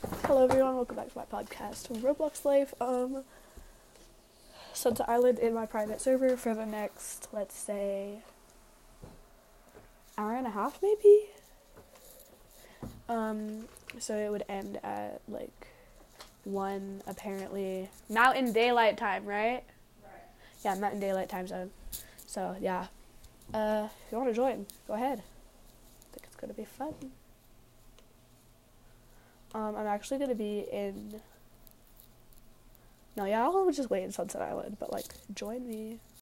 Hello everyone, welcome back to my podcast, Roblox Life. Um, Sunset Island in my private server for the next, let's say, hour and a half maybe. Um, so it would end at like one apparently Mountain Daylight Time, right? Right. Yeah, Mountain Daylight Time Zone. So yeah, uh, if you want to join, go ahead. I think it's gonna be fun. Um, I'm actually gonna be in. No, yeah, I'll just wait in Sunset Island, but like, join me.